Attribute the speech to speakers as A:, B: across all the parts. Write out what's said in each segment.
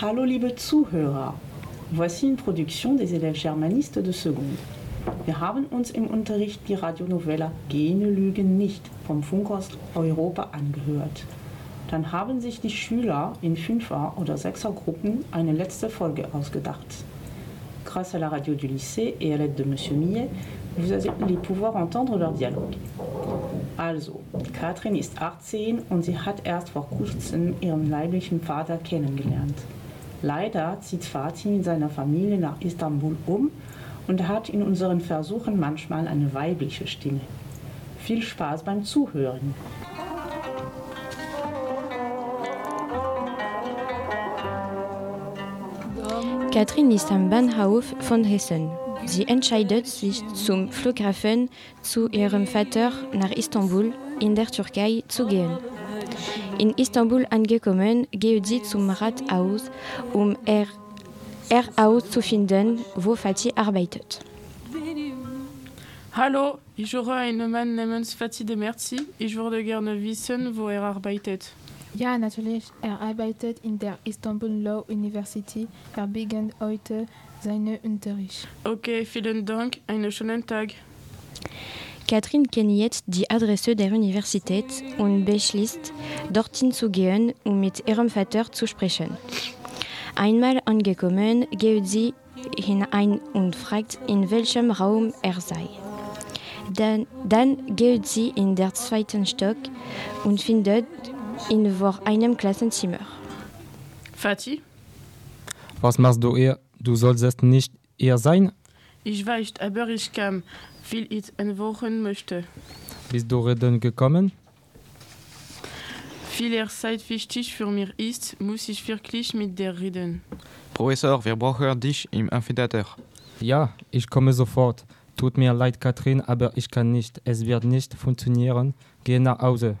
A: Hallo liebe Zuhörer, voici une production des élèves germanistes de seconde. Wir haben uns im Unterricht die Radionovella Gene lügen nicht vom Funkhaus Europa angehört. Dann haben sich die Schüler in Fünfer- oder Sechsergruppen eine letzte Folge ausgedacht. Grâce à la radio du lycée et à l'aide de Monsieur Millet, vous allez pouvoir entendre leur dialogue. Also, Katrin ist 18 und sie hat erst vor kurzem ihren leiblichen Vater kennengelernt. Leider zieht Fatih mit seiner Familie nach Istanbul um und hat in unseren Versuchen manchmal eine weibliche Stimme. Viel Spaß beim Zuhören.
B: Katrin ist am Bahnhof von Hessen. Sie entscheidet sich zum Flughafen zu ihrem Vater nach Istanbul in der Türkei zu gehen. In Istanbul angekommen, geht sie zum Rathaus, um er herauszufinden, wo Fatih arbeitet.
C: Hallo, ich höre einen Mann namens Fatih Demerzi. Ich würde gerne wissen, wo er arbeitet.
D: Ja, natürlich. Er arbeitet in der Istanbul Law University. Er beginnt heute seinen Unterricht.
C: Okay, vielen Dank. Einen schönen Tag.
B: Katrin kennt jetzt die Adresse der Universität und beschließt, dorthin zu gehen, um mit ihrem Vater zu sprechen. Einmal angekommen, geht sie hinein und fragt, in welchem Raum er sei. Dann, dann geht sie in den zweiten Stock und findet ihn vor einem Klassenzimmer.
C: Fatih?
E: Was machst du hier? Du solltest nicht hier sein?
C: Ich weiß, aber ich kam, weil ich entwochen möchte.
E: Bist du reden gekommen?
C: Viel er Zeit wichtig für mich ist, muss ich wirklich mit dir reden.
F: Professor, wir brauchen dich im Amphitheater.
E: Ja, ich komme sofort. Tut mir leid, Katrin, aber ich kann nicht. Es wird nicht funktionieren. Geh nach Hause.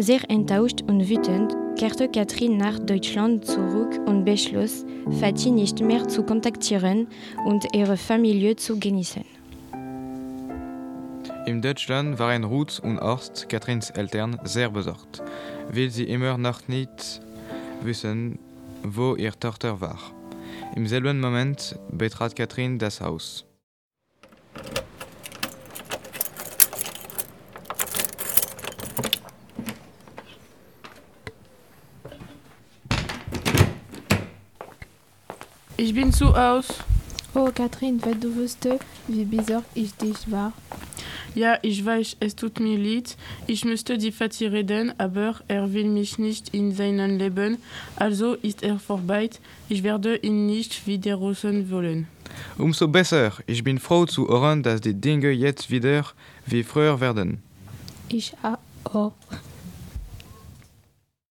B: Sehr enttäuscht und wütend kehrte Katrin nach Deutschland zurück und beschloss, Fatih nicht mehr zu kontaktieren und ihre Familie zu genießen.
F: In Deutschland waren Ruth und Horst, Katrins Eltern, sehr besorgt, weil sie immer noch nicht wissen, wo ihre Tochter war. Im selben Moment betrat Katrin das Haus.
C: Ich bin zu Haus.
D: Oh, Katrin, wenn du wüsstest, wie besorgt ich dich war.
C: Ja, ich weiß, es tut mir leid. Ich müsste die Fatih reden, aber er will mich nicht in seinem Leben, also ist er vorbei. Ich werde ihn nicht wiedersehen wollen.
F: Umso besser. Ich bin froh zu hören, dass die Dinge jetzt wieder wie früher werden.
D: Ich auch.